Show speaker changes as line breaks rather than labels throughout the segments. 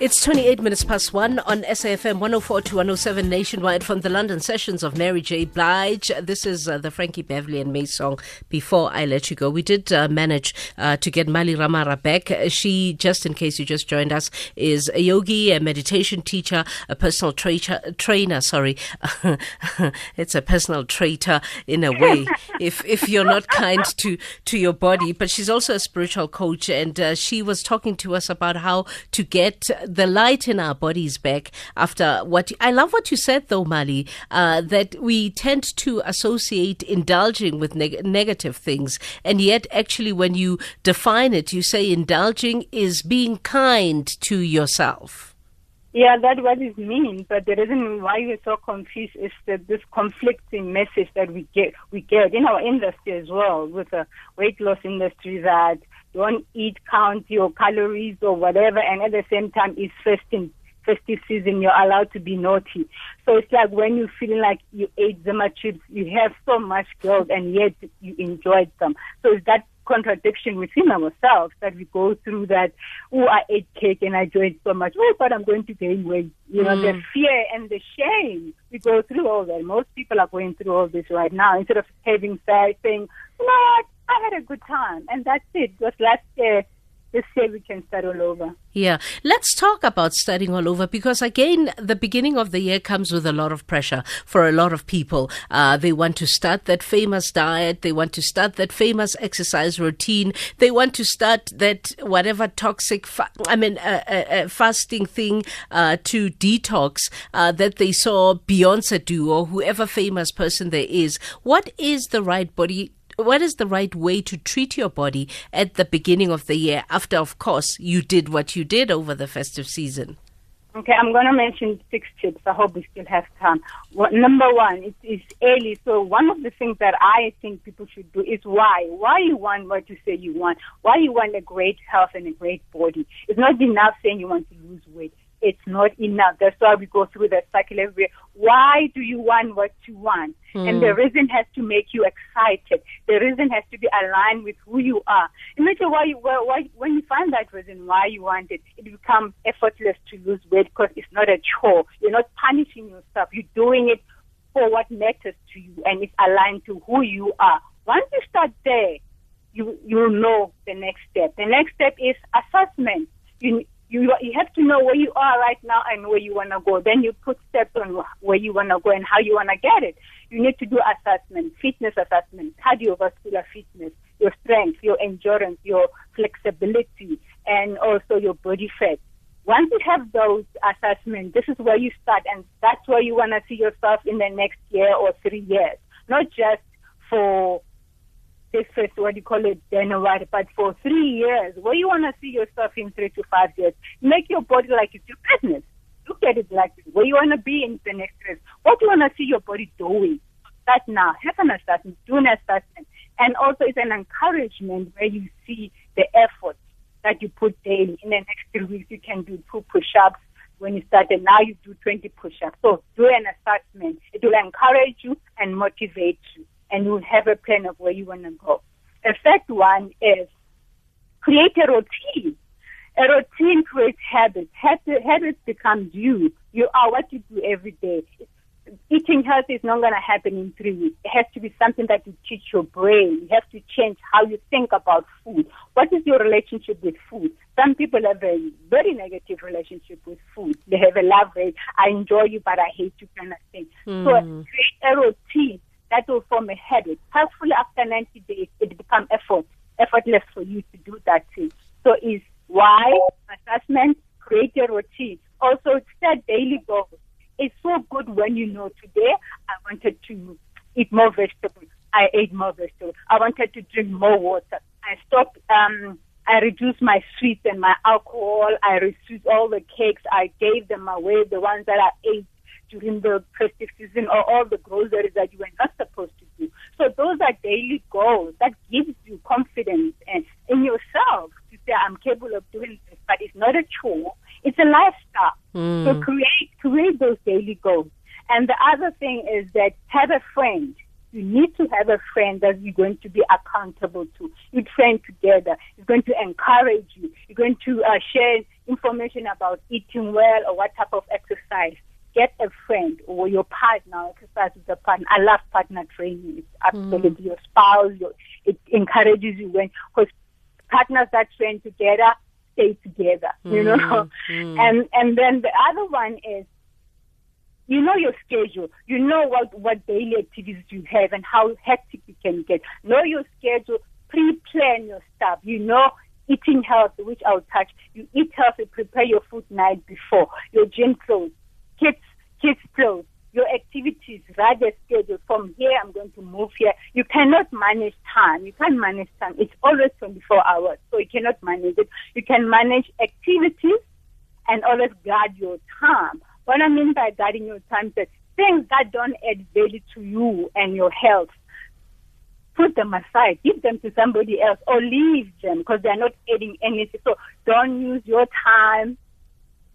It's 28 minutes past one on SAFM 104 to 107 nationwide from the London sessions of Mary J. Blige. This is uh, the Frankie Beverly and Maze song, Before I Let You Go. We did uh, manage uh, to get Mali Ramara back. She, just in case you just joined us, is a yogi, a meditation teacher, a personal tra- trainer. Sorry, it's a personal traitor in a way, if, if you're not kind to, to your body. But she's also a spiritual coach, and uh, she was talking to us about how to get the light in our bodies back after what I love what you said though, Mali, uh, that we tend to associate indulging with neg- negative things, and yet actually when you define it, you say indulging is being kind to yourself.
Yeah, that's what it means. But the reason why we're so confused is that this conflicting message that we get we get in our industry as well, with the weight loss industry that don't eat, count your calories or whatever, and at the same time it's festive, festive season, you're allowed to be naughty. So it's like when you're feeling like you ate Zuma chips, you have so much guilt and yet you enjoyed them. So it's that contradiction within ourselves that we go through that, oh, I ate cake and I enjoyed so much. Oh, but I'm going to gain weight. You know, mm. the fear and the shame. We go through all that. Most people are going through all this right now. Instead of having saying, you know what, I had a good time, and that's it. Just last year, this year we can start all over.
Yeah, let's talk about starting all over because again, the beginning of the year comes with a lot of pressure for a lot of people. Uh, they want to start that famous diet, they want to start that famous exercise routine, they want to start that whatever toxic, fa- I mean, uh, uh, uh fasting thing uh, to detox uh, that they saw Beyonce do or whoever famous person there is. What is the right body what is the right way to treat your body at the beginning of the year after, of course, you did what you did over the festive season?
Okay, I'm going to mention six tips. I hope we still have time. Well, number one, it is early. So one of the things that I think people should do is why. Why you want what you say you want. Why you want a great health and a great body. It's not enough saying you want to lose weight it's not enough. That's why we go through that cycle every year. Why do you want what you want? Mm. And the hmm. reason has to make you excited. The reason has to be aligned with who you are. Matter why, you, why, when you find that reason why you want it, it becomes effortless to lose weight because it's not a chore. You're not punishing yourself. You're doing it for what matters to you and it's aligned to who you are. Once you start there, you, you'll know the next step. The next step is assessment. You, you you have to know where you are right now and where you want to go. Then you put steps on where you want to go and how you want to get it. You need to do assessment, fitness assessment, cardiovascular fitness, your strength, your endurance, your flexibility, and also your body fat. Once you have those assessments, this is where you start, and that's where you want to see yourself in the next year or three years. Not just for first, what you call it, January, but for three years, where you want to see yourself in three to five years, make your body like it's your business. Look at it like this. where you want to be in the next years. What do you want to see your body doing? Start now. Have an assessment. Do an assessment. And also it's an encouragement where you see the effort that you put daily. In the next three weeks, you can do two push-ups. When you start, and now you do 20 push-ups. So do an assessment. It will encourage you and motivate you and you have a plan of where you want to go. Third one is create a routine. A routine creates habits. Habits become you. You are what you do every day. Eating healthy is not going to happen in three weeks. It has to be something that you teach your brain. You have to change how you think about food. What is your relationship with food? Some people have a very negative relationship with food. They have a love hate. I enjoy you, but I hate you kind of thing. Mm. So hmm. create a routine that will form a habit. Hopefully, after 90 days, it becomes effort, effortless for you to do that thing. So is why assessment, create a routine. Also, set daily goals. It's so good when you know today I wanted to eat more vegetables. I ate more vegetables. I wanted to drink more water. I stopped, um, I reduced my sweets and my alcohol. I reduced all the cakes. I gave them away, the ones that I ate during the festive season or all the groceries that you supposed to do. So those are daily goals that gives you confidence and in yourself to say I'm capable of doing this, but it's not a chore. It's a lifestyle. Mm. So create create those daily goals. And the other thing is that have a friend. You need to have a friend that you're going to be accountable to. You train together. It's going to encourage you. You're going to uh, share information about eating well or what type of exercise, get a friend or your partner, exercise with a partner. I love partner training. It's absolutely mm. your spouse. Your, it encourages you when, because partners that train together stay together, mm. you know. Mm. And, and then the other one is, you know your schedule. You know what, what daily activities you have and how hectic you can get. Know your schedule. Pre-plan your stuff. You know eating healthy, which I'll touch. You eat healthy, prepare your food night before, your gym clothes, kids, kids clothes, your activities, rather schedule. From here, I'm going to move here. You cannot manage time. You can't manage time. It's always 24 hours, so you cannot manage it. You can manage activities and always guard your time. What I mean by guarding your time is things that don't add value to you and your health put them aside, give them to somebody else, or leave them because they're not adding anything. So don't use your time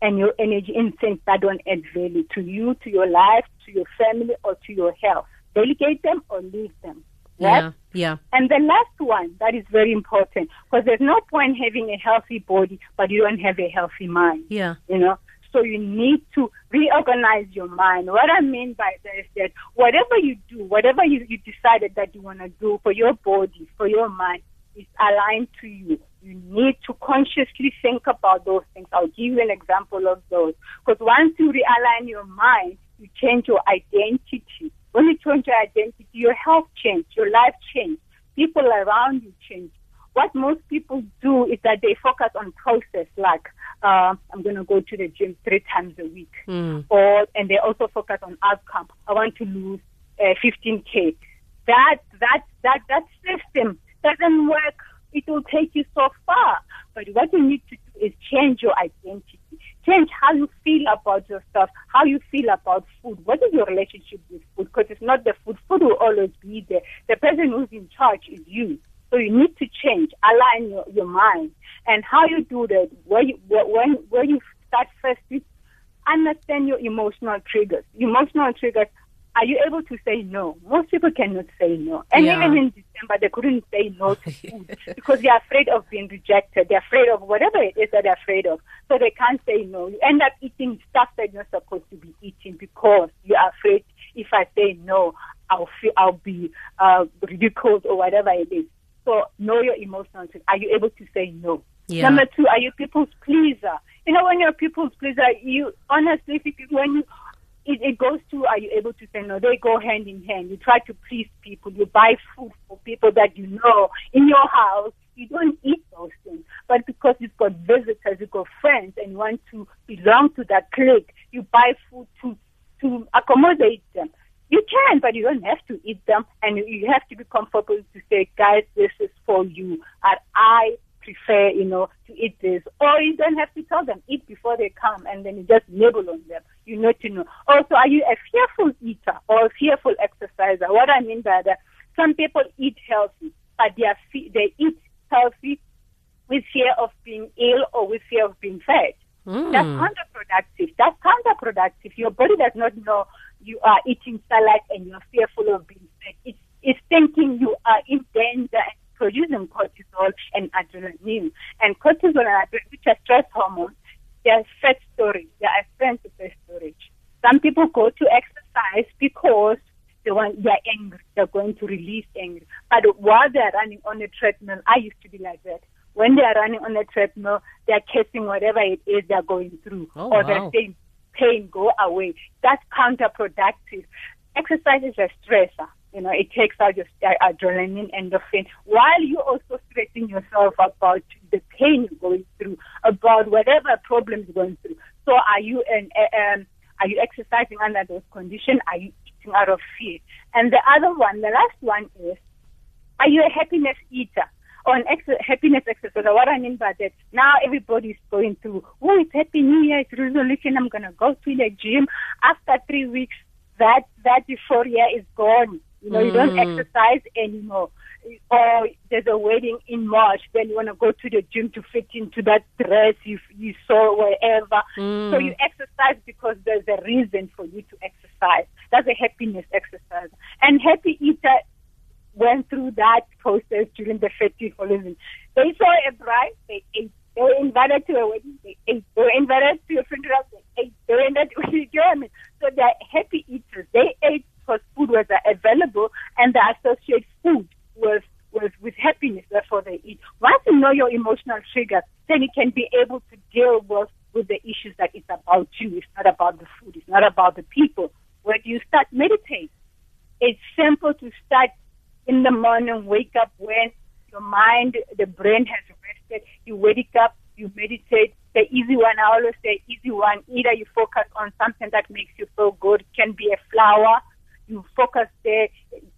and your energy in things that don't add value to you, to your life, to your family, or to your health. Delegate them or leave them.
Right? Yeah, yeah.
And the last one that is very important because there's no point having a healthy body but you don't have a healthy mind.
Yeah.
You know, so you need to reorganize your mind. What I mean by that is that whatever you do, whatever you, you decided that you want to do for your body, for your mind, is aligned to you. You need to consciously think about those things. I'll give you an example of those. Because once you realign your mind, you change your identity. When you change your identity, your health changes, your life changes, people around you change. What most people do is that they focus on process, like uh, I'm going to go to the gym three times a week. Mm. Or and they also focus on outcome. I want to lose uh, 15k. That that that that system doesn't work. It will take you so far. But what you need to do is change your identity. Change how you feel about yourself, how you feel about food. What is your relationship with food? Because it's not the food. Food will always be there. The person who's in charge is you. So you need to change, align your, your mind. And how you do that, where you, when, where you start first, you understand your emotional triggers. Emotional triggers, are you able to say no? Most people cannot say no. And yeah. even in December, they couldn't say no to food because they're afraid of being rejected. They're afraid of whatever it is that they're afraid of. So they can't say no. You end up eating stuff that you're not supposed to be eating because you're afraid if I say no, I'll feel, I'll be uh, ridiculed or whatever it is. So know your emotions. Are you able to say no? Yeah. Number two, are you people's pleaser? You know, when you're a people's pleaser, you honestly, when you it, it goes to are you able to say no? They go hand in hand. You try to please people. You buy food people that you know in your house. You don't eat those things, but because you've got visitors, you've got friends, and you want to belong to that clique, you buy food to to accommodate them. You can, but you don't have to eat them, and you have to be comfortable to say, guys, this is for you. And I prefer, you know, to eat this. Or you don't have to tell them, eat before they come, and then you just nibble on them. You know to know. Also, are you a fearful eater or a fearful exerciser? What I mean by that, some people eat healthy, but they, are, they eat healthy with fear of being ill or with fear of being fat. Mm. That's counterproductive. That's counterproductive. Your body does not know you are eating salad and you're fearful of being fat. It's, it's thinking you are in danger and producing cortisol and adrenaline. And cortisol and adrenaline, which are stress hormones, they are fat storage. They are of fat storage. Some people go to exercise because they want, they're angry. They're going to release anger. But while they're running on a treadmill, I used to be like that. When they are running on a treadmill, they're chasing whatever it is they're going through.
Oh,
or
wow.
they're saying, pain go away. That's counterproductive. Exercise is a stressor. You know, it takes out your adrenaline, endorphin, while you're also stressing yourself about the pain you're going through, about whatever problem you're going through. So, are you an, um, are you exercising under those conditions? Are you out of fear? And the other one, the last one is, are you a happiness eater? on ex- happiness exercise. What I mean by that, now everybody's going through, oh, it's Happy New Year, it's resolution, I'm going to go to the gym. After three weeks, that, that euphoria is gone. You know, mm. you don't mm. exercise anymore. Or there's a wedding in March, then you want to go to the gym to fit into that dress you, you saw wherever. Mm. So you exercise because there's a reason for you to exercise. That's a happiness exercise. And happy eater went through that process during the festive holidays. They saw a bride, they ate. They were invited to a wedding, they ate. They were invited to a funeral, they ate. They were invited, you know what So they're happy eaters. They ate because food was available and they associate food with, with, with happiness. Therefore they eat. Once you know your emotional triggers, then you can be able to deal with, with the issues that it's about you. It's not about the food. It's not about the people. Do you start? Meditate. It's simple to start in the morning, wake up when your mind, the brain has rested. You wake up, you meditate. The easy one, I always say easy one. Either you focus on something that makes you feel good. Can be a flower. You focus there.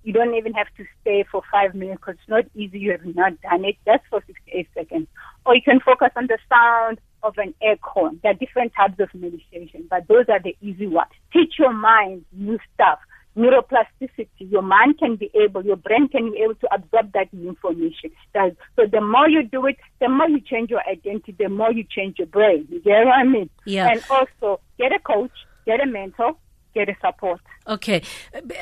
You don't even have to stay for five minutes because it's not easy. You have not done it. That's for 68 seconds. Or you can focus on the sound of an air horn. There are different types of meditation, but those are the easy ones. Teach your mind new stuff neuroplasticity. Your mind can be able, your brain can be able to absorb that information. So the more you do it, the more you change your identity, the more you change your brain. You get what I mean?
Yeah.
And also get a coach, get a mentor, get a support.
Okay,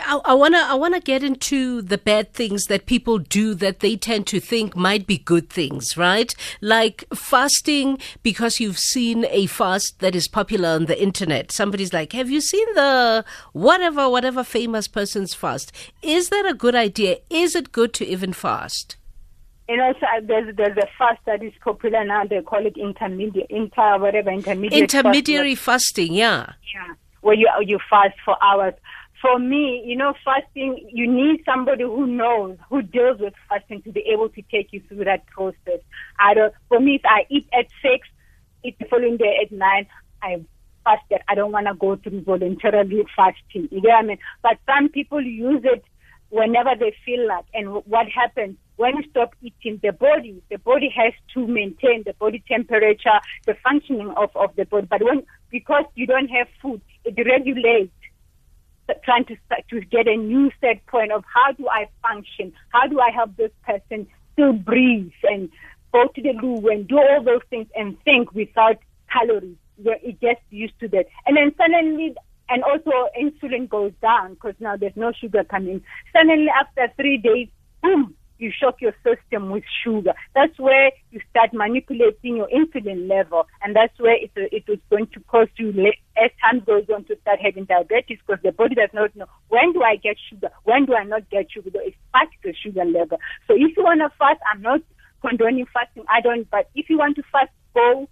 I, I, wanna I wanna get into the bad things that people do that they tend to think might be good things, right? Like fasting because you've seen a fast that is popular on the internet. Somebody's like, "Have you seen the whatever whatever famous person's fast?" Is that a good idea? Is it good to even fast?
You know, so there's there's a fast that is popular now. They call it intermediate, inter whatever intermediate.
Intermediary fast. fasting, yeah.
Yeah where you you fast for hours. For me, you know, fasting, you need somebody who knows, who deals with fasting to be able to take you through that process. I don't, for me, if I eat at six, eat the following day at nine, I fasted. I don't want to go through voluntarily fasting. You know what I mean? But some people use it whenever they feel like. And what happens when you stop eating, the body, the body has to maintain the body temperature, the functioning of, of the body. But when because you don't have food, it regulates trying to start to get a new set point of how do I function? How do I help this person still breathe and go to the loo and do all those things and think without calories? Where it gets used to that. And then suddenly and also insulin goes down because now there's no sugar coming. Suddenly after three days, boom, you shock your system with sugar. That's where you start manipulating your insulin level, and that's where it, it is going to cause you, as time goes on, to start having diabetes because the body does not know when do I get sugar, when do I not get sugar. It spikes the sugar level. So if you want to fast, I'm not condoning fasting. I don't, but if you want to fast, go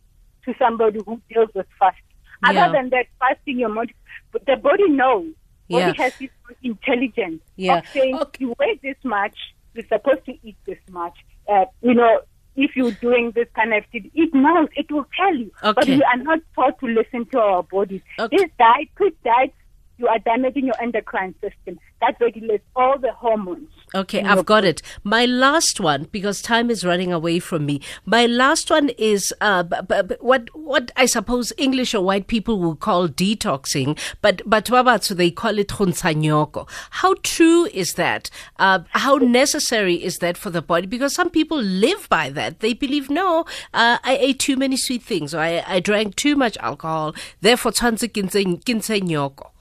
to somebody who deals with fasting. Yeah. Other than that, fasting your body, the body knows. Body yeah. has this intelligence yeah. of saying okay. you weigh this much you're supposed to eat this much. Uh, you know, if you're doing this kind of thing, it knows, it will tell you. Okay. But we are not taught to listen to our bodies. Okay. This diet, quick diet, you are damaging your endocrine system. That regulates all the hormones.
Okay, I've got it. My last one, because time is running away from me. My last one is uh, b- b- what what I suppose English or white people will call detoxing, but but Wabatsu they call it hunsanyoko. How true is that? Uh, how necessary is that for the body? Because some people live by that. They believe no, uh, I ate too many sweet things, or I, I drank too much alcohol, therefore nyoko.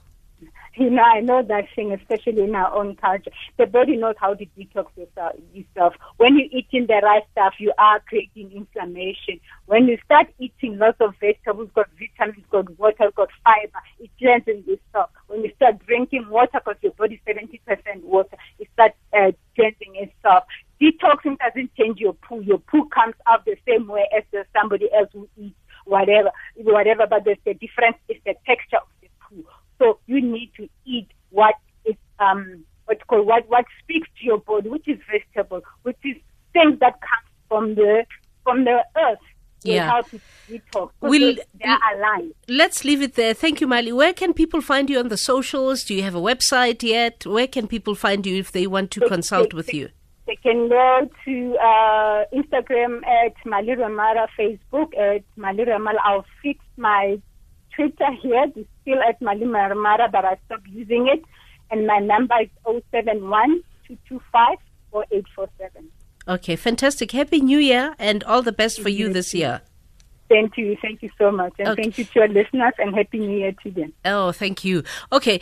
You know, I know that thing, especially in our own culture. The body knows how to detox yourself. When you're eating the right stuff, you are creating inflammation. When you start eating lots of vegetables, got vitamins, got water, got fiber, it cleanses yourself. When you start drinking water, because your body 70% water, it starts uh, cleansing itself. Detoxing doesn't change your poo. Your poo comes out the same way as somebody else who eats whatever, whatever, but there's the difference is the texture. So you need to eat what is um what's called what what speaks to your body, which is vegetable, which is things that come from the from the earth.
Yeah.
Detox. We'll, they are.
Let's leave it there. Thank you, Miley. Where can people find you on the socials? Do you have a website yet? Where can people find you if they want to they, consult
they,
with
they,
you?
They can go to uh, Instagram at Mali Ramara, Facebook at Mali Ramara. I'll fix my Twitter here. It's still at Mali Ramara, but I stopped using it. And my number is 071
Okay, fantastic. Happy New Year and all the best for you this year.
Thank you. Thank you so much. And okay. thank you to your listeners and Happy New Year to them.
Oh, thank you. Okay.